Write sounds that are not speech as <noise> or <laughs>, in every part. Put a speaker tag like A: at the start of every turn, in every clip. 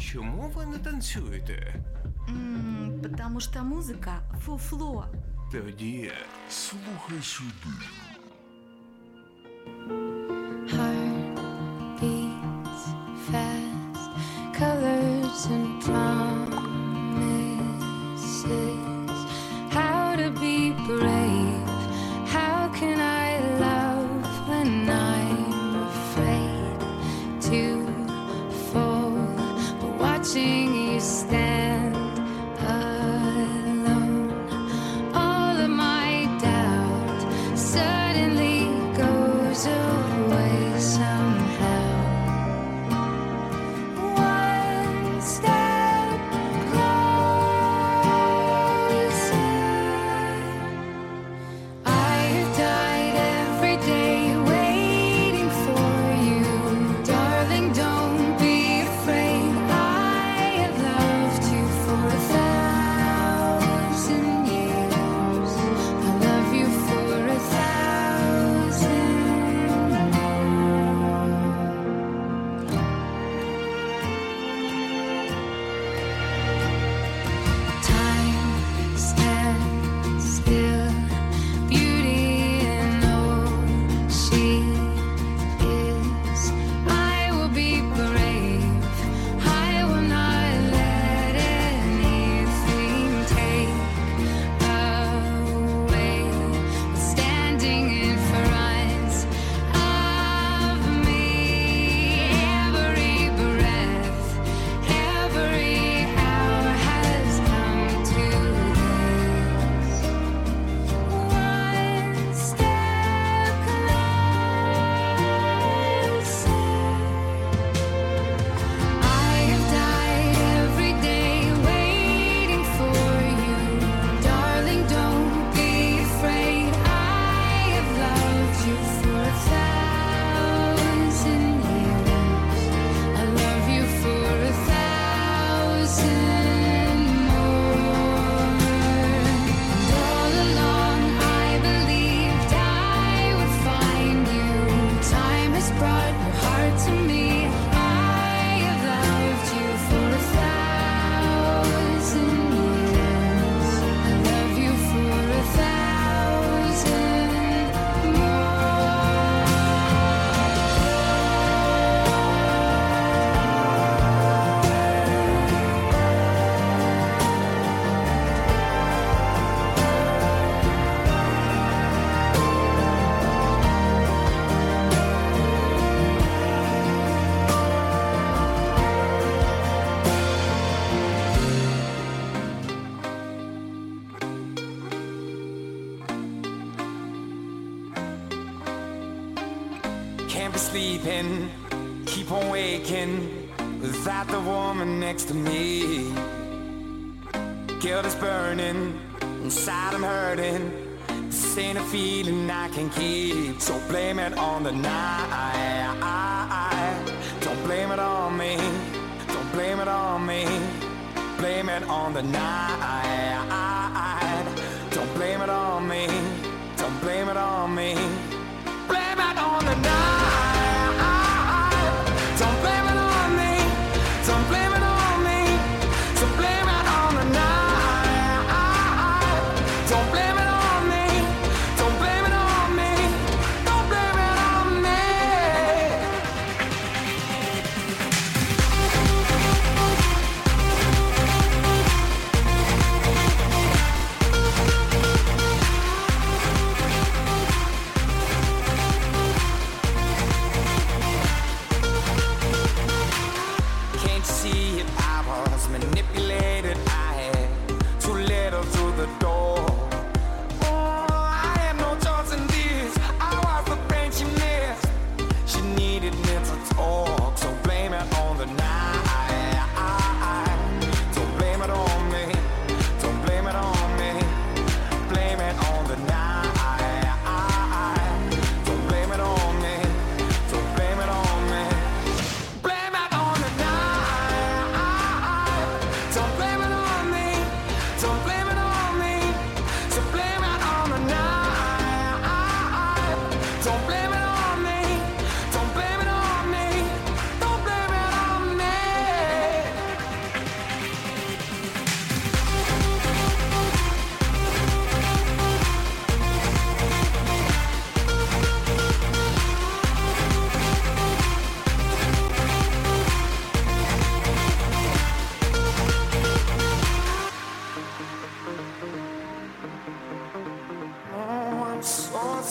A: Чому ви не танцюєте?
B: М, Потому что музыка фуфло.
A: Тоді
C: Слухай сюди.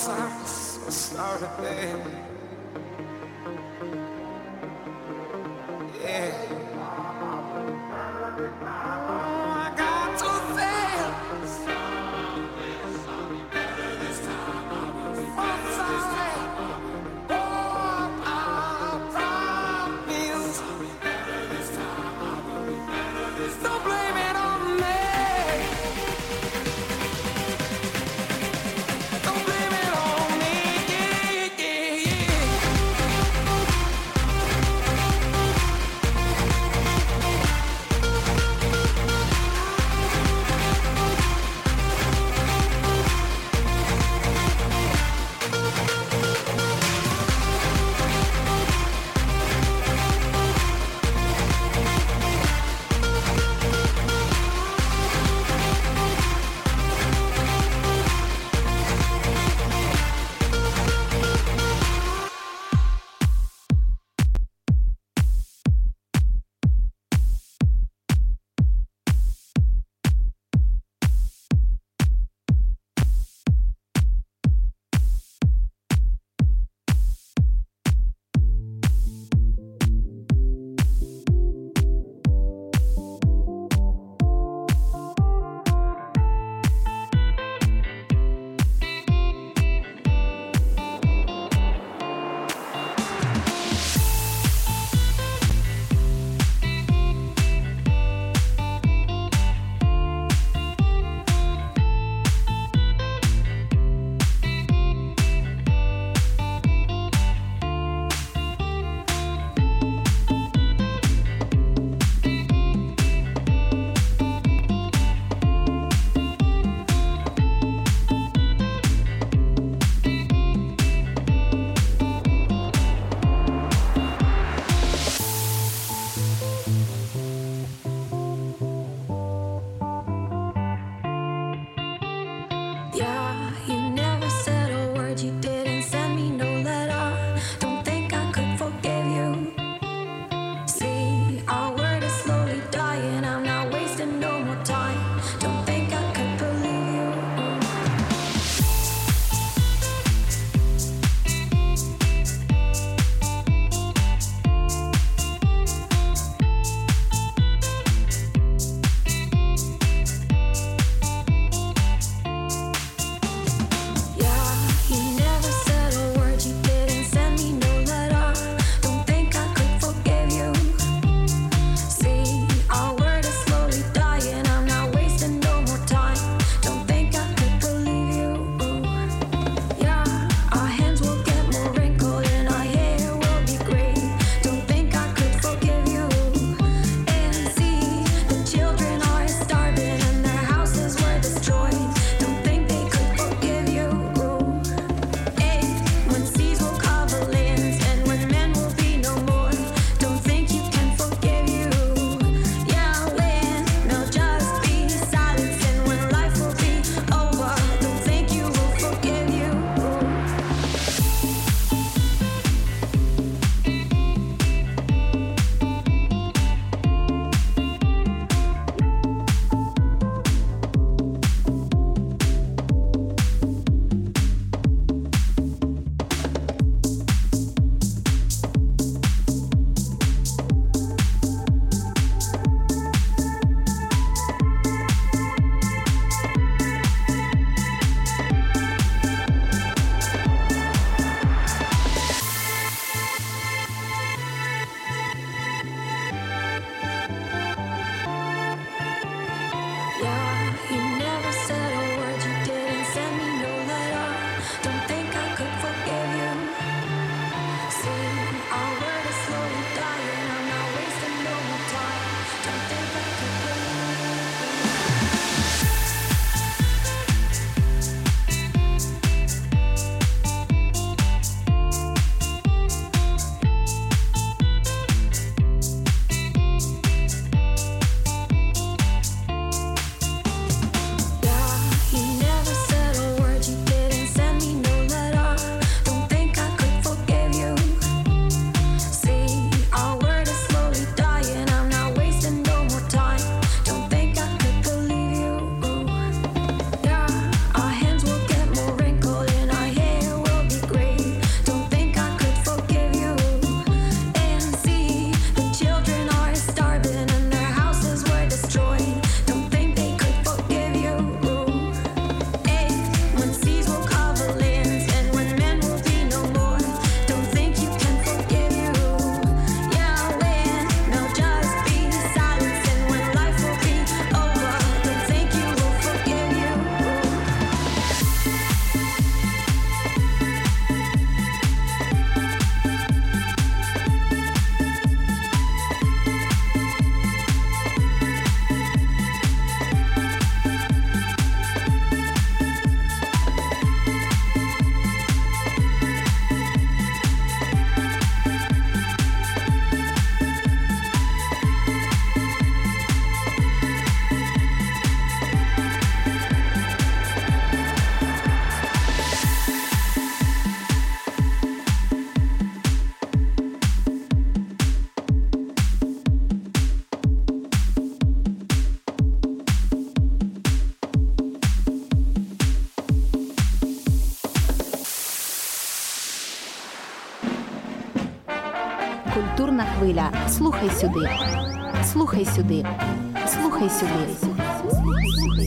D: sorry, so
E: sorry,
F: baby. Слухай сюди. Слухай сюди. Слухай сюди.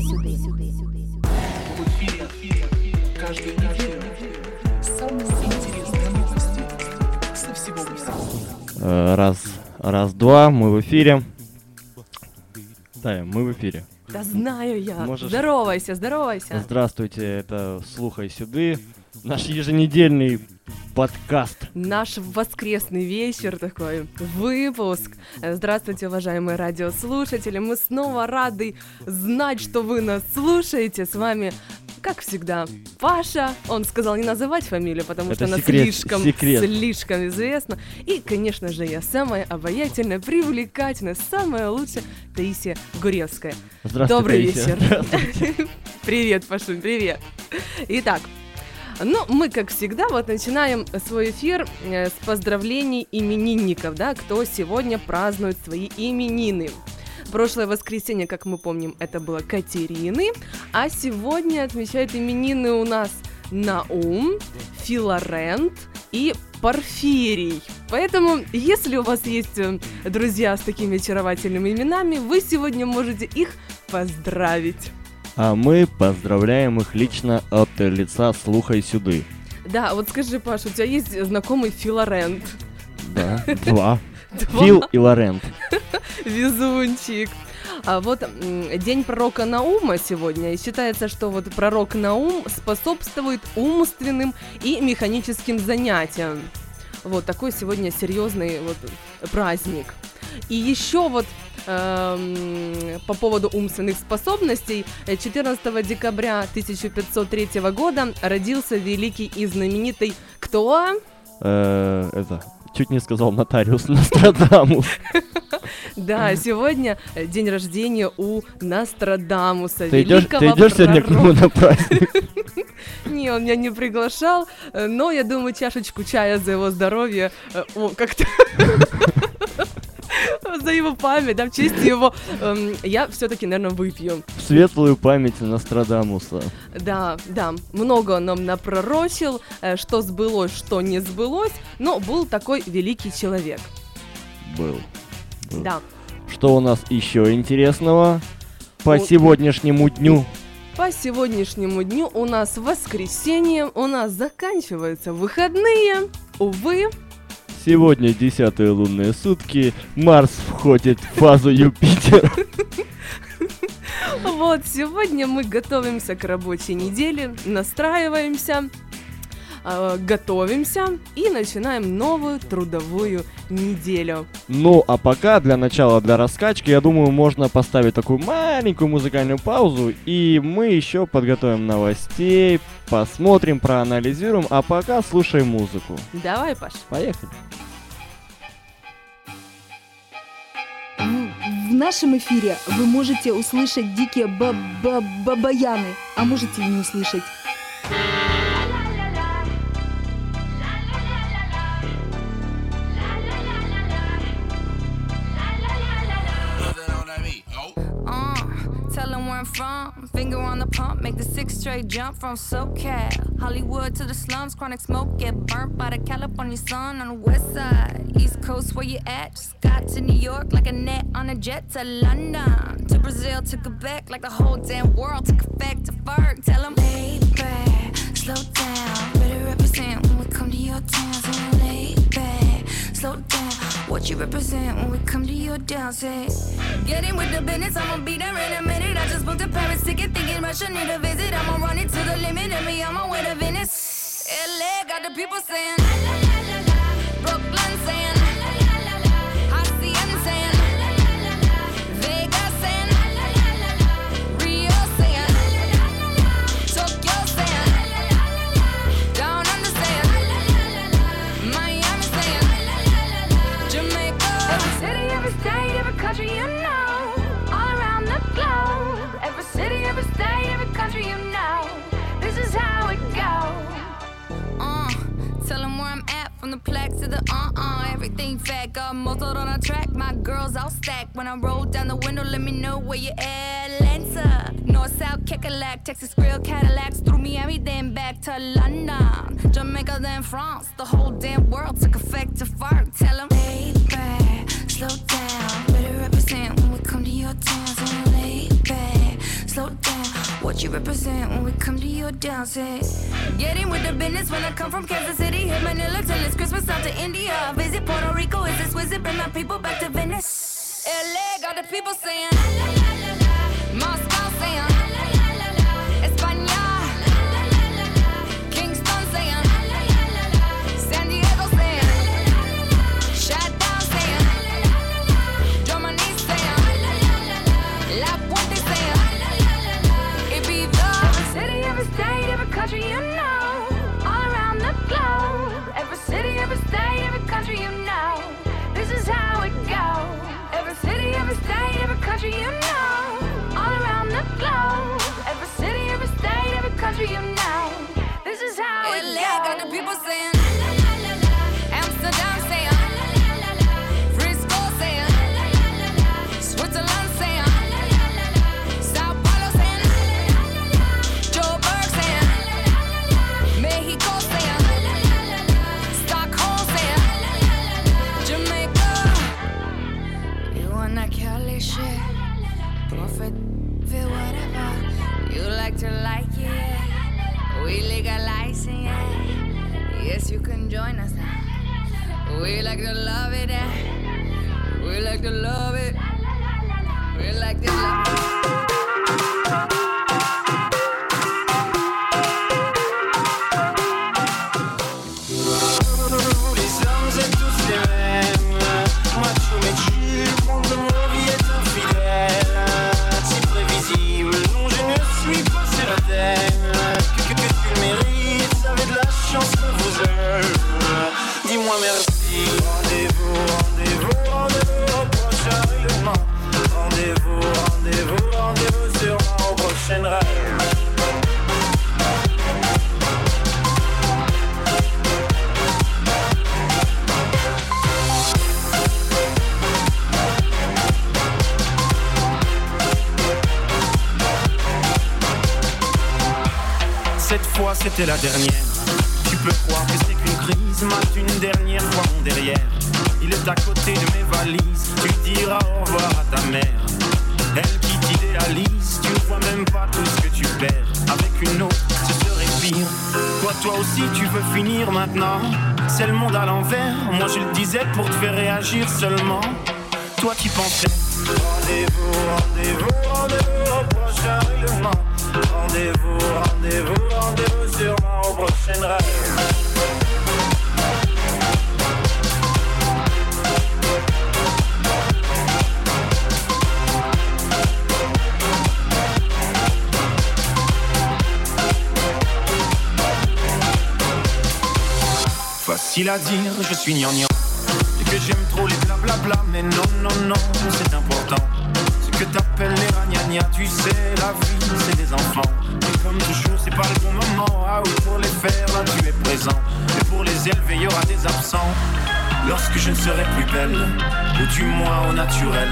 F: Слухай сюди.
G: Каждую неделю самые интересные новости со всего мира.
H: Раз, раз, два, мы в эфире. Да, мы в эфире.
I: Да знаю я.
H: Можешь-
I: Здоровайся, здоровайся.
H: Здравствуйте, это «Слухай сюды», наш еженедельный подкаст.
I: Наш воскресный вечер такой, выпуск. Здравствуйте, уважаемые радиослушатели. Мы снова рады знать, что вы нас слушаете. С вами, как всегда, Паша. Он сказал не называть фамилию, потому
H: Это
I: что она
H: секрет,
I: слишком,
H: секрет.
I: слишком известна. И, конечно же, я самая обаятельная, привлекательная, самая лучшая Таисия Гуревская.
H: Здравствуйте,
I: Добрый
H: Таисия.
I: вечер. <laughs> Привет, Пашун, привет. Итак, ну, мы, как всегда, вот начинаем свой эфир э, с поздравлений именинников, да, кто сегодня празднует свои именины. Прошлое воскресенье, как мы помним, это было Катерины, а сегодня отмечают именины у нас Наум, Филарент и Порфирий. Поэтому, если у вас есть э, друзья с такими очаровательными именами, вы сегодня можете их поздравить.
H: А мы поздравляем их лично от лица «Слухай сюды».
I: Да, вот скажи, Паша, у тебя есть знакомый Филарент?
H: Да, <laughs> два.
I: Два?
H: Фил и Лорент. <laughs>
I: Везунчик. А вот день пророка Наума сегодня, и считается, что вот пророк Наум способствует умственным и механическим занятиям. Вот такой сегодня серьезный вот праздник. И еще вот эм, по поводу умственных способностей, э, 14 декабря 1503 года родился великий и знаменитый кто?
H: Э, Это, чуть не сказал нотариус <laughs> Нострадамус. <laughs>
I: Да, сегодня э, день рождения у Нострадамуса,
H: Ты идешь, сегодня к нему на праздник? <laughs>
I: Не, он меня не приглашал, э, но я думаю, чашечку чая за его здоровье, э, о, как-то... За его память, да, в честь его, эм, я все-таки, наверное, выпью.
H: Светлую память Нострадамуса.
I: Да, да, много он нам напророчил, э, что сбылось, что не сбылось, но был такой великий человек.
H: Был. Был.
I: Да.
H: Что у нас еще интересного по
I: Вот.
H: сегодняшнему дню?
I: По сегодняшнему дню у нас воскресенье, у нас заканчиваются выходные. Увы,
H: Сегодня десятые лунные сутки, Марс входит в фазу Юпитера. <laughs>
I: вот сегодня мы готовимся к рабочей неделе, настраиваемся, э, готовимся и начинаем новую трудовую неделю.
H: Ну, а пока для начала, для раскачки, я думаю, можно поставить такую маленькую музыкальную паузу, и мы еще подготовим новостей, посмотрим, проанализируем, а пока слушаем музыку.
I: Давай, Паш.
H: Поехали.
F: В нашем эфире вы можете услышать дикие бабаяны, а можете и не услышать.
C: Tell them where I'm from. Finger on the pump, make the six straight jump from SoCal. Hollywood to the slums, chronic smoke, get burnt by the California sun on the west side. East Coast, where you at? Just got to New York like a net on a jet to London. To Brazil, to Quebec, like the whole damn world took effect to Ferg. Tell them, lay back, slow down. Better represent when we come to your town. So lay back, slow down. What you represent when we come to your say Get in with the business, I'ma be there in a minute I just booked a Paris ticket, thinking Russia need a visit. I'ma run it to the limit, and me I'ma Venice. LA got the people saying the plaque to the uh-uh. Everything fat, got muzzled on a track. My girls all stacked. When I roll down the window, let me know where you at. Atlanta. North, South, Kekalak, Texas grill, Cadillacs. Threw Miami, then back to London. Jamaica, then France. The whole damn world took effect to fart. Tell 'em, baby, slow down. Better represent when we come to your town. So lay back, slow down. What you represent when we come to your dance? Get in with the business when I come from Kansas City. Hit Manila till it's Christmas out to India. Visit Puerto Rico, is this visit? Bring my people back to Venice. LA got the people saying, la, la, la, la, la.
J: Facile à dire, je suis gnangnan. Et que j'aime trop les blablabla Mais non, non, non, c'est important. Ce que t'appelles les ragnagnas Tu sais, la vie, c'est des enfants. Et comme toujours, c'est pas le bon moment. Ah oui, pour les faire, là, tu es présent. Et pour les élever, y aura des absents. Lorsque je ne serai plus belle Ou du moins au naturel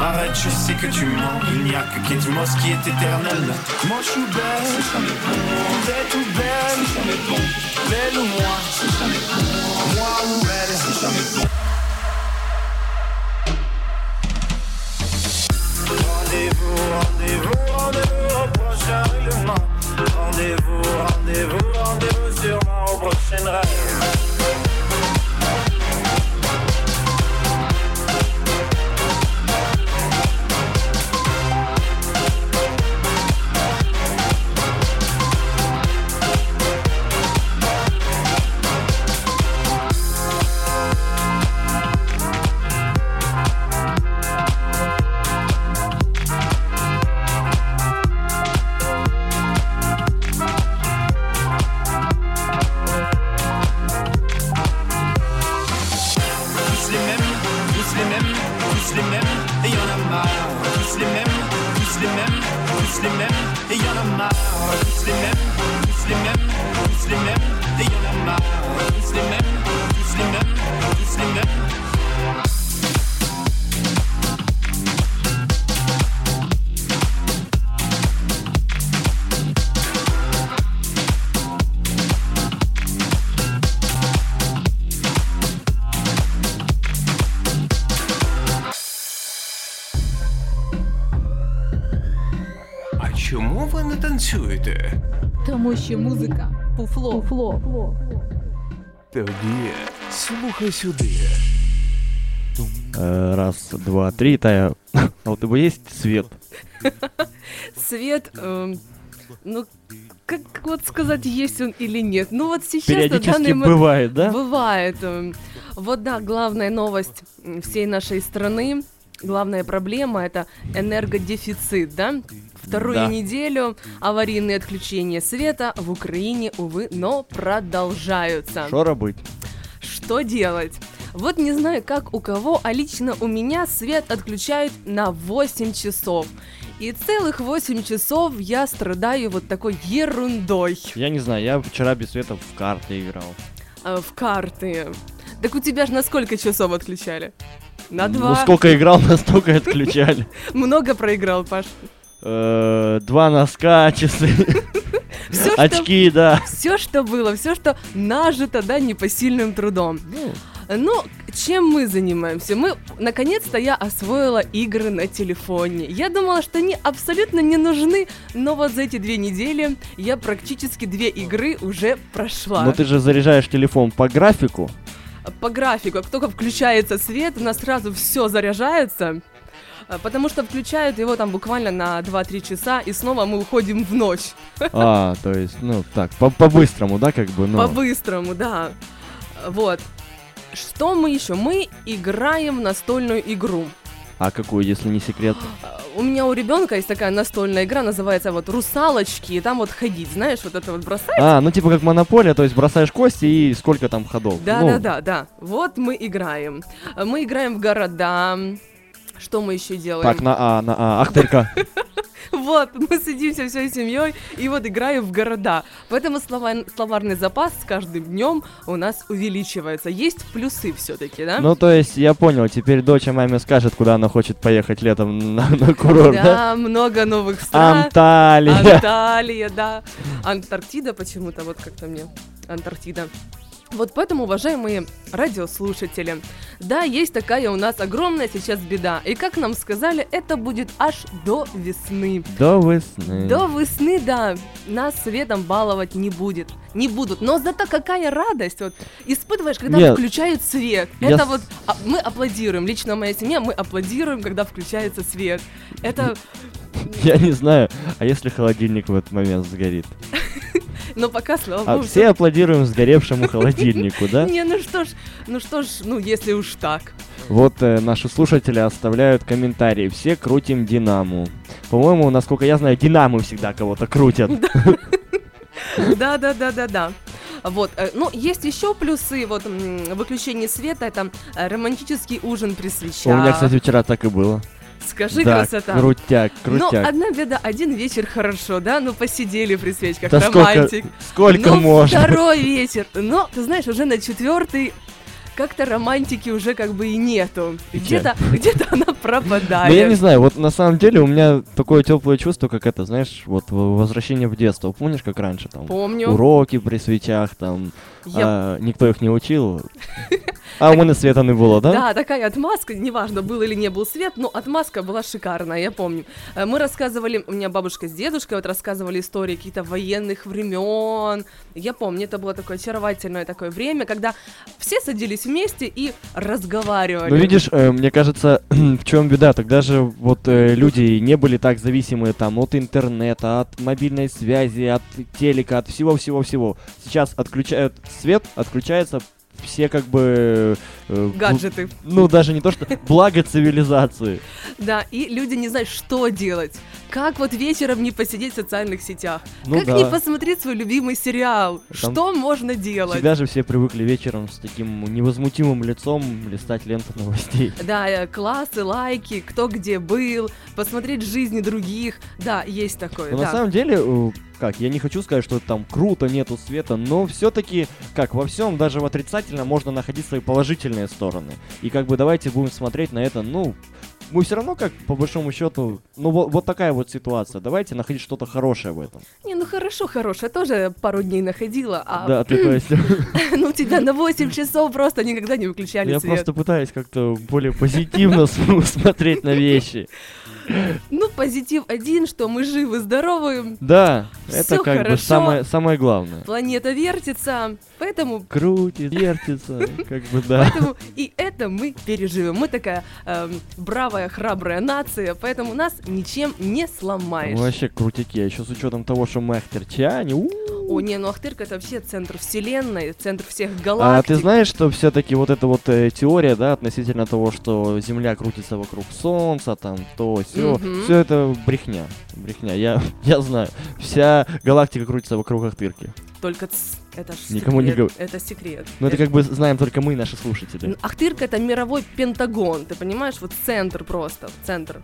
J: Arrête, je sais que tu mens. Il n'y a que Kate Moss qui est éternel Moi je suis belle Bête ou belle? Belle ou moi? Moi ou elle? Rendez-vous, rendez-vous, rendez-vous au prochain règlement. Rendez-vous, rendez-vous, rendez-vous sûrement au prochain rêve
A: танцюєте?
F: Тому що музика пуфло. пуфло.
A: Тоді слухай сюди.
H: Э, раз, два, три, Тая. А у тебя есть свет?
I: Свет, эм, ну, как вот сказать, есть он или нет? Ну вот сейчас на
H: Периодически
I: данный момент...
H: бывает, да?
I: Бывает. эм, Вот да, главная новость м, всей нашей страны, главная проблема это энергодефицит, да? Вторую
H: Да.
I: неделю аварийные отключения света в Украине, увы, но продолжаются.
H: Что работать?
I: Что делать? Вот не знаю, как у кого, а лично у меня свет отключают на 8 часов. И целых 8 часов я страдаю вот такой ерундой
H: Я не знаю, я вчера без света в карты играл.
I: э, в карты. Так у тебя же на сколько часов отключали? На два.
H: Ну, сколько играл, <laughs> настолько и отключали.
I: Много проиграл, Паш.
H: Э, Два носка, <laughs> часы,
I: что,
H: очки, да.
I: все, что было, все, что нажито, да, непосильным трудом. Ну, чем мы занимаемся? Мы, наконец-то, я освоила игры на телефоне. Я думала, что они абсолютно не нужны, но вот за эти две недели я практически две игры уже прошла.
H: Но ты же заряжаешь телефон по графику.
I: По графику, как только включается свет, у нас сразу все заряжается. а, Потому что включают его там буквально на 2-3 часа, и снова мы уходим в ночь.
H: А, то есть, ну так, по- по-быстрому, да, как бы, ну.
I: По-быстрому, да. Вот. Что мы еще? Мы играем в настольную игру.
H: А какую, если не секрет?
I: А, У меня у ребенка есть такая настольная игра, называется вот «Русалочки», и там вот ходить, знаешь, вот это вот бросать.
H: А, ну типа как монополия, то есть бросаешь кости и сколько там ходов.
I: Да,
H: Ну,
I: да, да, да. Вот мы играем. Мы играем в города. Что мы еще делаем?
H: Так, на А, на А. Ахтырка. <laughs>
I: Вот, мы садимся всей семьей и вот играем в города. Поэтому слова- словарный запас с каждым днем у нас увеличивается. Есть плюсы все-таки, да?
H: Ну, то есть, я понял, теперь дочь маме скажет, куда она хочет поехать летом на, на курорт, да?
I: да, много новых стран.
H: Анталия.
I: Анталия, да. Антарктида почему-то, вот как-то мне. Антарктида. Вот поэтому, уважаемые радиослушатели, да, есть такая у нас огромная сейчас беда. И как нам сказали, это будет аж до весны.
H: До весны.
I: До весны, да, нас светом баловать не будет, не будут. Но зато какая радость, вот, испытываешь, когда
H: Нет.
I: включают свет.
H: Я
I: Это
H: с-
I: вот, а, мы аплодируем, лично моя семья, мы аплодируем, когда включается свет. Это,
H: Я не знаю, а если холодильник в этот момент сгорит? <laughs>
I: но пока, слава
H: А
I: богу,
H: все аплодируем сгоревшему <laughs> холодильнику, да?
I: Не, ну что ж, ну что ж, ну если уж так.
H: Вот э, наши слушатели оставляют комментарии. Все крутим Динаму. По-моему, насколько я знаю, Динамы всегда кого-то крутят. <laughs>
I: Да, да, да, да, да. Вот, э, ну, есть еще плюсы, вот, выключение света, это э, романтический ужин при свечах.
H: У меня, кстати, вчера так и было.
I: Скажи,
H: да,
I: красота.
H: крутяк,
I: Ну,
H: крутяк.
I: одна беда, один вечер хорошо, да, ну посидели при свечках,
H: Да сколько,
I: романтик.
H: сколько
I: ну,
H: можно?
I: второй вечер, но, ты знаешь, уже на четвертый как-то романтики уже как бы и нету. Где-то, где-то она пропадает.
H: Ну, я не знаю, вот на самом деле у меня такое теплое чувство, как это, знаешь, вот возвращение в детство. Помнишь, как раньше там
I: Помню.
H: уроки при свечах, там
I: Я-
H: а, никто их не учил. А у мене света не було, да?
I: Да, такая отмазка, неважно, был или не был свет, но отмазка была шикарная, я помню. Э, Мы рассказывали, у меня бабушка с дедушкой вот рассказывали истории каких-то военных времен. Я помню, это было такое очаровательное такое время, когда все садились вместе и разговаривали.
H: Ну видишь, э, мне кажется, <clears throat> в чем беда? Тогда же вот э, люди не были так зависимы там от интернета, от мобильной связи, от телека, от всего-всего-всего. Сейчас отключают свет, отключается все как бы... э,
I: Гаджеты.
H: Ну, даже не то, что благо цивилизации.
I: Да, и люди не знают, что делать. Как вот вечером не посидеть в социальных сетях?
H: Ну
I: как
H: да.
I: не посмотреть свой любимый сериал?
H: Там
I: Что можно делать?
H: Всегда же все привыкли вечером с таким невозмутимым лицом листать ленту новостей.
I: Да, э, классы, лайки, кто где был, посмотреть жизни других. Да, есть такое,
H: Но
I: да.
H: на самом деле, как, я не хочу сказать, что там круто, нету света, но все-таки, как во всем, даже в отрицательном можно находить свои положительные стороны. И как бы давайте будем смотреть на это, ну, мы все равно как, по большому счету, ну вот, вот такая вот ситуация. Давайте находить что-то хорошее в этом.
I: Не, ну хорошо, хорошо, тоже пару дней находила, а
H: Да, ты то есть... <laughs>
I: ну тебя на 8 часов просто никогда не выключали
H: Я просто пытаюсь как-то более позитивно <laughs> смотреть на вещи.
I: Ну, позитив один, что мы живы, здоровы,
H: Да, это как бы самое, самое главное.
I: планета вертится, поэтому
H: Крутит, вертится, как бы да.
I: Поэтому и это мы переживем. Мы такая эм, бравая, храбрая нация, поэтому нас ничем не сломаешь.
H: Вообще крутяки, а еще с учетом того, что мы ахтерчане, у.
I: О, не, ну Ахтырка это вообще центр вселенной, центр всех
H: А
I: галактик.
H: ты знаешь, что все-таки вот эта вот э, теория, да, относительно того, что Земля крутится вокруг Солнца, там, то, все,
I: Мгм.
H: все это брехня. Брехня, я, <laughs> я знаю. Вся галактика крутится вокруг Ахтырки.
I: Только это ж
H: Никому не
I: секрет,
H: гов-
I: Это секрет.
H: Но это как бы знаем только мы и наши слушатели.
I: Н- Ахтырка это мировой пентагон, ты понимаешь? Вот центр просто, центр.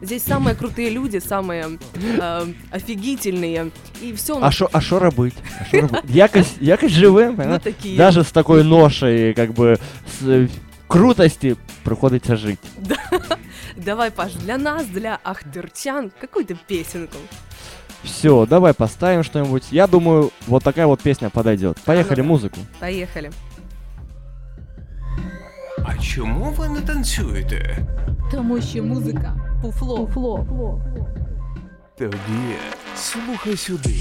I: Здесь самые крутые люди, самые эм, офигительные. И все
H: А що, а робить? А що робить? <laughs> Якось, якось живем,
I: ну,
H: понятно?
I: такие.
H: Даже з такою ношею, как бы, з е, крутості приходиться жити. <laughs>
I: Давай, Паш, для нас, для ахтырчан, какую-то песенку.
H: Все, давай поставим что-нибудь. Я думаю, вот такая вот песня подойдет. Поехали,
I: ну-ка.
H: музыку.
I: Поехали.
A: А чому ви не танцюєте?
F: Тому що музика пуфло. пуфло.
A: Тоді слухай сюди.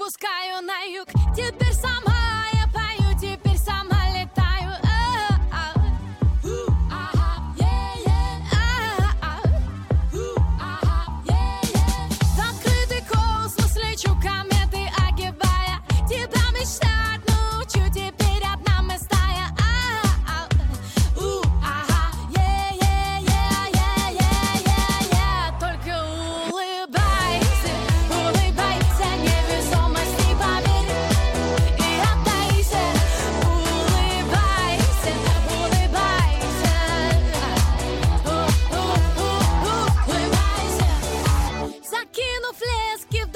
C: Отпускаю на юг. Теперь сама
K: love, let's give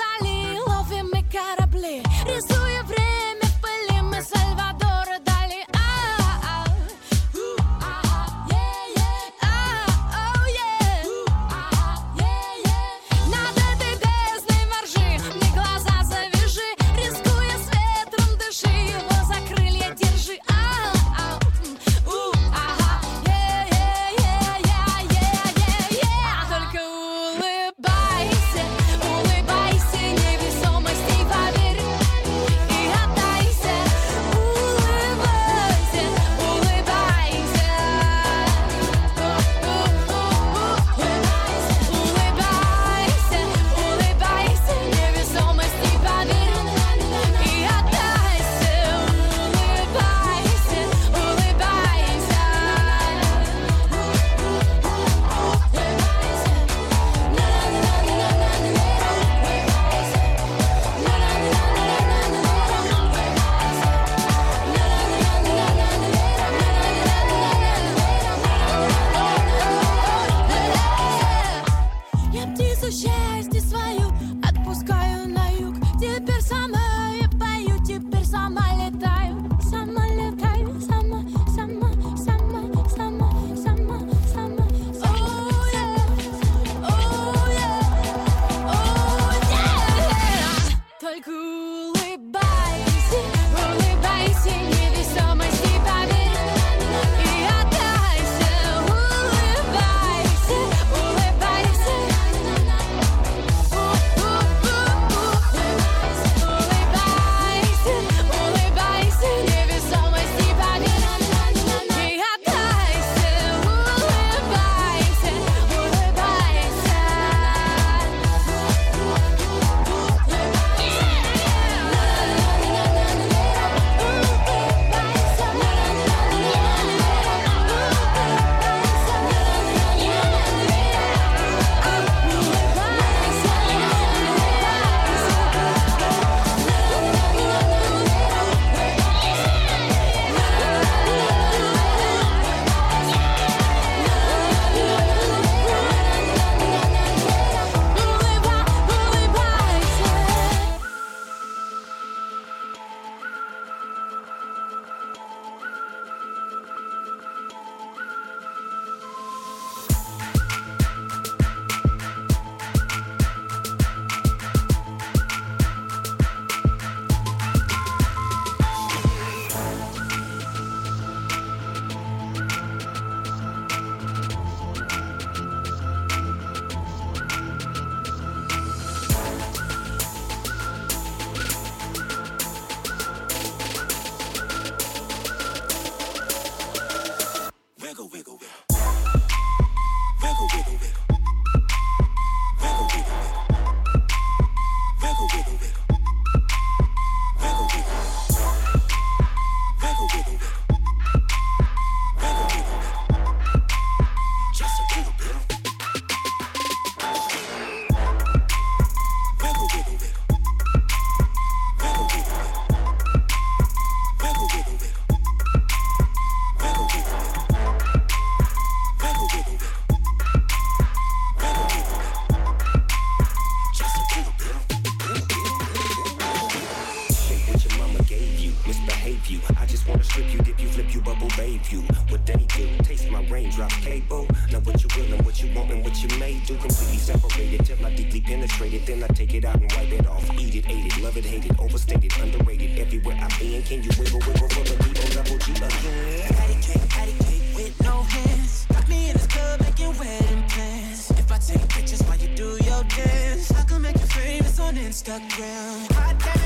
K: Completely separated till I deeply penetrate it. Then I take it out and wipe it off. Eat it, ate it, love it, hate it, overstated, underrated. Everywhere I've been, can you wiggle, wiggle for the beat on double G again?
L: Patty cake, patty cake with no hands. Got me in this club making wedding plans. If I take pictures while you do your dance, I can make you famous on Instagram. Hot damn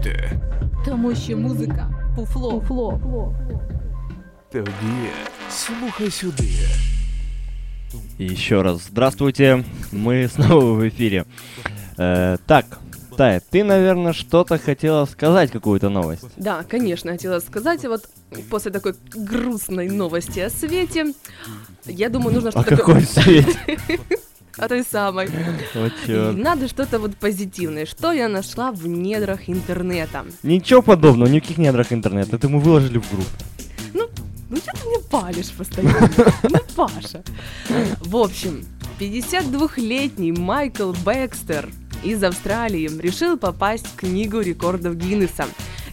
A: танцюєте?
F: Тому що музика пуфло. пуфло.
A: Тоді слухай сюди.
H: Еще раз здравствуйте, мы <laughs> снова в эфире. Э, так, Тая, ты, наверное, что-то хотела сказать, какую-то новость.
I: Да, конечно, хотела сказать, вот после такой грустной новости о свете, я думаю, нужно
H: О
I: что-то...
H: какой <laughs> свете? <laughs>
I: О той самой.
H: Чёрт.
I: надо что-то вот позитивное. Что я нашла в недрах интернета?
H: Ничего подобного, никаких недрах интернета. Это мы выложили в группу.
I: Ну что ты мне палишь постоянно? Ну, Паша. В общем, 52-летний Майкл Бекстер из Австралии решил попасть в книгу рекордов Гиннесса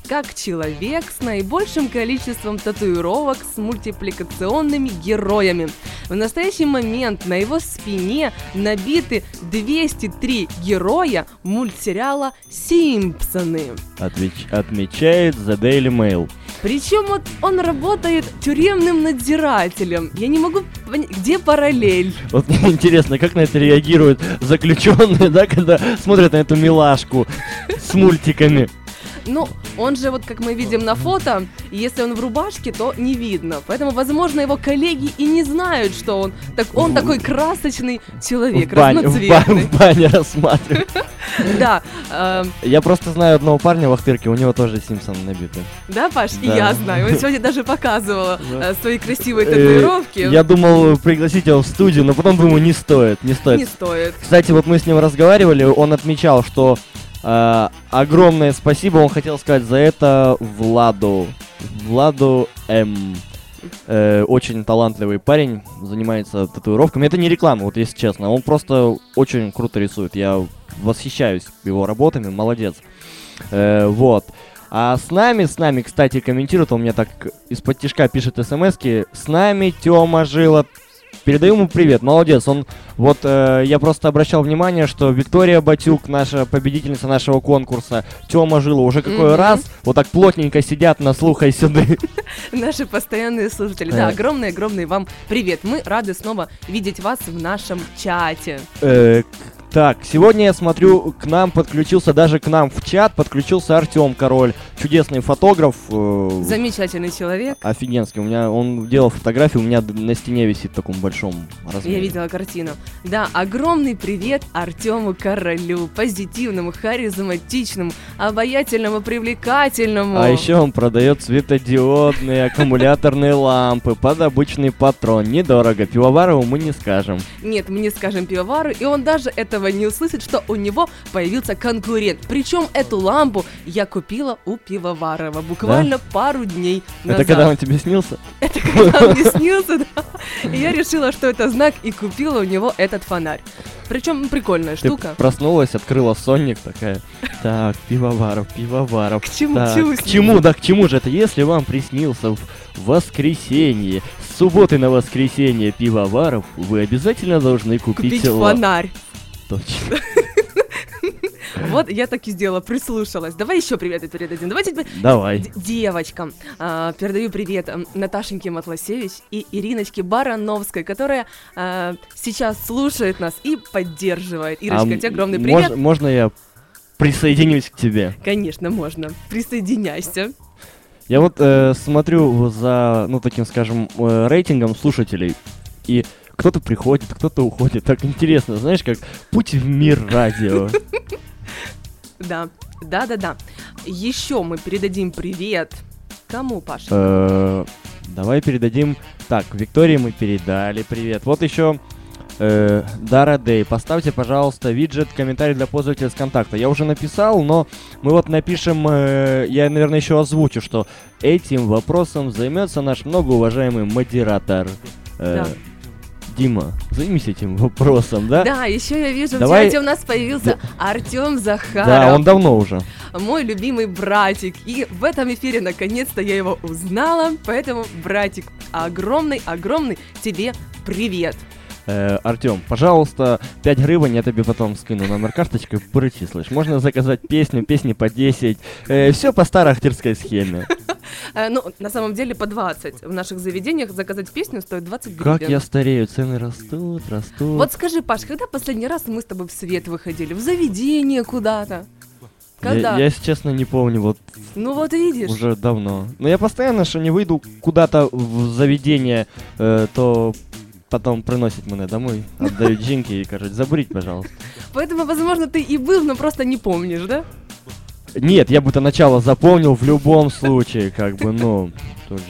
I: как человек с наибольшим количеством татуировок с мультипликационными героями. В настоящий момент на его спине набиты 203 героя мультсериала «Симпсоны».
H: Отвеч- отмечает The Daily Mail.
I: Причем вот он работает тюремным надзирателем. Я не могу понять, где параллель.
H: Вот мне интересно, как на это реагируют заключенные, да, когда смотрят на эту милашку с мультиками.
I: Ну, он же, вот как мы видим на фото, если он в рубашке, то не видно. Поэтому, возможно, его коллеги и не знают, что он, так, он такой красочный человек,
H: в, бане, в, ба-
I: разноцветный.
H: в бане. <laughs>
I: Да, эм,
H: Я просто знаю одного парня в Ахтырке, у него тоже Симпсон набиты.
I: да, Паш, и я знаю. Он сегодня даже показывала <laughs> э, свои красивые
H: Э,
I: татуировки.
H: Я думал пригласить его в студию, но потом думаю, не стоит, не стоит.
I: Не стоит.
H: Кстати, вот мы с ним разговаривали, он отмечал, что э, огромное спасибо он хотел сказать за это Владу. Владу М. Э, очень талантливый парень, занимается татуировками. Это не реклама, вот если честно. Он просто очень круто рисует. Я восхищаюсь его работами, молодец. Э, вот. А с нами, с нами, кстати, комментирует, он мне так из-под тишка пишет смски. С нами Тёма Жила. Передаю ему привет, молодец. Он вот э, я просто обращал внимание, что Виктория Батюк, наша победительница нашего конкурса, Тёма Жила, уже какой
I: Мгм.
H: раз вот так плотненько сидят на слухай сюды. <laughs>
I: Наши постоянные слушатели. Да,
H: Э.
I: огромный-огромный вам привет. Мы рады снова видеть вас в нашем чате.
H: Так, сегодня я смотрю, к нам подключился, даже к нам в чат подключился Артем Король, чудесный фотограф. э,
I: Замечательный человек.
H: Офигенский. У меня он делал фотографии, у меня на стене висит в таком большом размере.
I: Я видела картину. Да, огромный привет Артему Королю, позитивному, харизматичному, обаятельному, привлекательному.
H: А еще он продает светодиодные аккумуляторные лампы под обычный патрон. Недорого. Пивоварову мы не скажем.
I: Нет, мы не скажем пивовару, и он даже этого не услышит, что у него появился конкурент. Причем эту лампу я купила у пивоварова буквально пару дней назад.
H: Это когда он тебе снился? <laughs>
I: Это когда он мне снился, да. И я решила, что это знак, и купила у него этот фонарь. Причем прикольная
H: Ты
I: штука.
H: проснулась, открыла сонник такая. Так, пивоваров, пивоваров.
I: К чему,
H: Так,
I: чему
H: к чему, да к чему же это? Если вам приснился в воскресенье, с субботы на воскресенье пивоваров, вы обязательно должны купить,
I: Купить фонарь.
H: Точно. <laughs>
I: Вот я так и сделала, прислушалась. Давай еще привет передадим. Давайте теперь
H: Давай.
I: девочкам. А, передаю привет Наташеньке Матласевич и Ириночке Барановской, которая а, сейчас слушает нас и поддерживает. Ирочка,
H: А
I: тебе огромный
H: мож-
I: привет.
H: можно я присоединюсь к тебе.
I: Конечно, можно. Присоединяйся.
H: Я вот э, смотрю за, ну, таким, скажем, э, рейтингом слушателей, и кто-то приходит, кто-то уходит. Так интересно, знаешь, как путь в мир радио. <laughs>
I: Да, да, да, да. Еще мы передадим привет. Кому, Паша?
H: Э, Давай передадим... Так, Виктории мы передали, привет. Вот еще э, Дара Дэй. Поставьте, пожалуйста, виджет комментарий для пользователя с контакта. Я уже написал, но мы вот напишем, э, я, наверное, еще озвучу, что этим вопросом займется наш многоуважаемый модератор. Э,
I: Да.
H: Дима, займись этим вопросом, да?
I: Да, еще я вижу,
H: Давай-
I: в чате у нас появился Артем Захаров.
H: Да, он давно уже.
I: мой любимый братик. И в этом эфире наконец-то я его узнала. Поэтому, братик, огромный-огромный тебе привет.
H: Э, Артем, пожалуйста, 5 гривен, я тебе потом скину номер карточкой, перечислишь. Можно заказать песню, песни по 10. все по старой актерской схеме.
I: Э, ну, на самом деле по 20. В наших заведениях заказать песню стоит 20 гривен.
H: Как я старею, цены растут, растут.
I: Вот скажи, Паш, когда последний раз мы с тобой в свет выходили? В заведение куда-то? Когда?
H: Я, я, если честно, не помню, вот
I: Ну вот видишь.
H: уже давно. Но я постоянно, что не выйду куда-то в заведение, э, то потом приносит меня домой, отдают <laughs> жинки и, короче, забрить, пожалуйста.
I: Поэтому, возможно, ты и был, но просто не помнишь, да?
H: Нет, я бы это начало запомнил в любом случае, как бы, ну, тут же...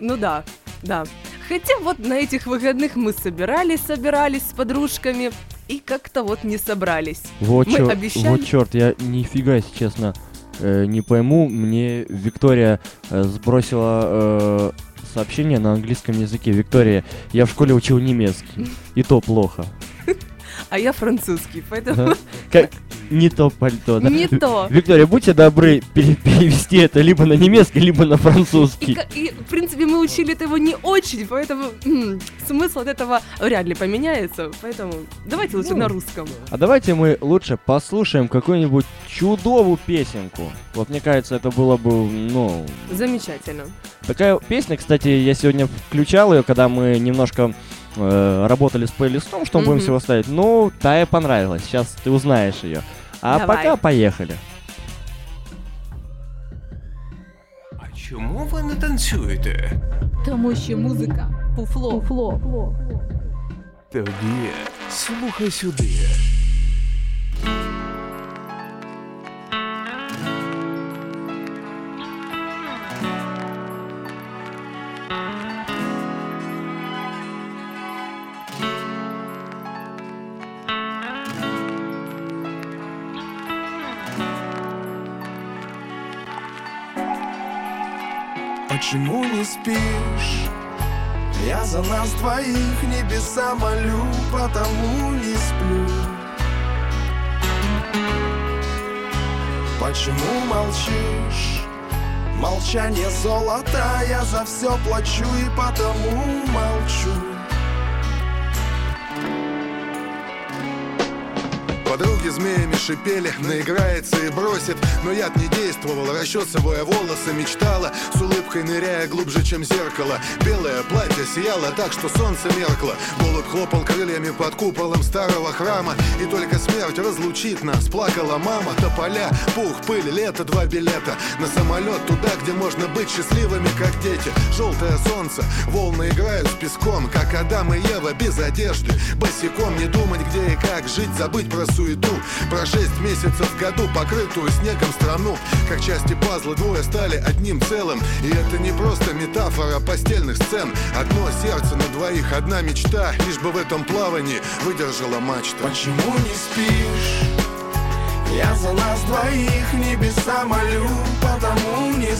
I: Ну да, да. Хотя вот на этих выходных мы собирались, собирались с подружками и как-то вот не собрались.
H: Вот,
I: Мы
H: чё-
I: обещали-
H: вот черт, я нифига, если честно, э, не пойму. Мне Виктория э, сбросила э, сообщение на английском языке. Виктория, я в школе учил немецкий, и то плохо.
I: А я французский, поэтому. <laughs>
H: Как не то пальто, да?
I: Не то.
H: Виктория, будьте добры пере- перевести это либо на немецкий, либо на
I: И,
H: французский.
I: ка- и, в принципе, мы учили это его не очень, поэтому м, смысл от этого вряд ли поменяется. Поэтому давайте лучше
H: Ну.
I: на русском.
H: А давайте мы лучше послушаем какую-нибудь чудовую песенку. Вот мне кажется, это было бы, ну,
I: Замечательно.
H: Такая песня, кстати, я сегодня включал ее, когда мы немножко э, работали с плейлистом, что мы будем
I: Мгм.
H: всего ставить. Ну, Тая понравилась. Сейчас ты узнаешь ее. А
I: Давай.
H: пока поехали.
A: А чому ви не танцюєте?
F: Тому що музика фуфло. фуфло.
A: Тоді слухай сюди.
M: Почему не спишь? Я за нас двоих небеса молю, потому не сплю. Почему молчишь? Молчание золото, я за все плачу и потому молчу.
N: Подруги змеями шипели, наиграется и бросит. Но яд не действовал, расчесывая волосы Мечтала, с улыбкой ныряя глубже, чем зеркало. Белое платье сияло так, что солнце меркло. Голубь хлопал крыльями под куполом старого храма. И только смерть разлучит нас, плакала мама. Тополя, пух, пыль, лето, два билета. На самолет туда, где можно быть счастливыми, как дети. Желтое солнце, волны играют с песком Как Адам и Ева без одежды. Босиком не думать, где и как жить, забыть про суету Про шесть месяцев в году, покрытую снегом страну. Как части пазла двое стали одним целым. И это не просто метафора постельных сцен. Одно сердце на двоих, одна мечта. Лишь бы в этом плавании выдержала мачта.
M: Почему не спишь? Я за нас двоих небеса молю, потому не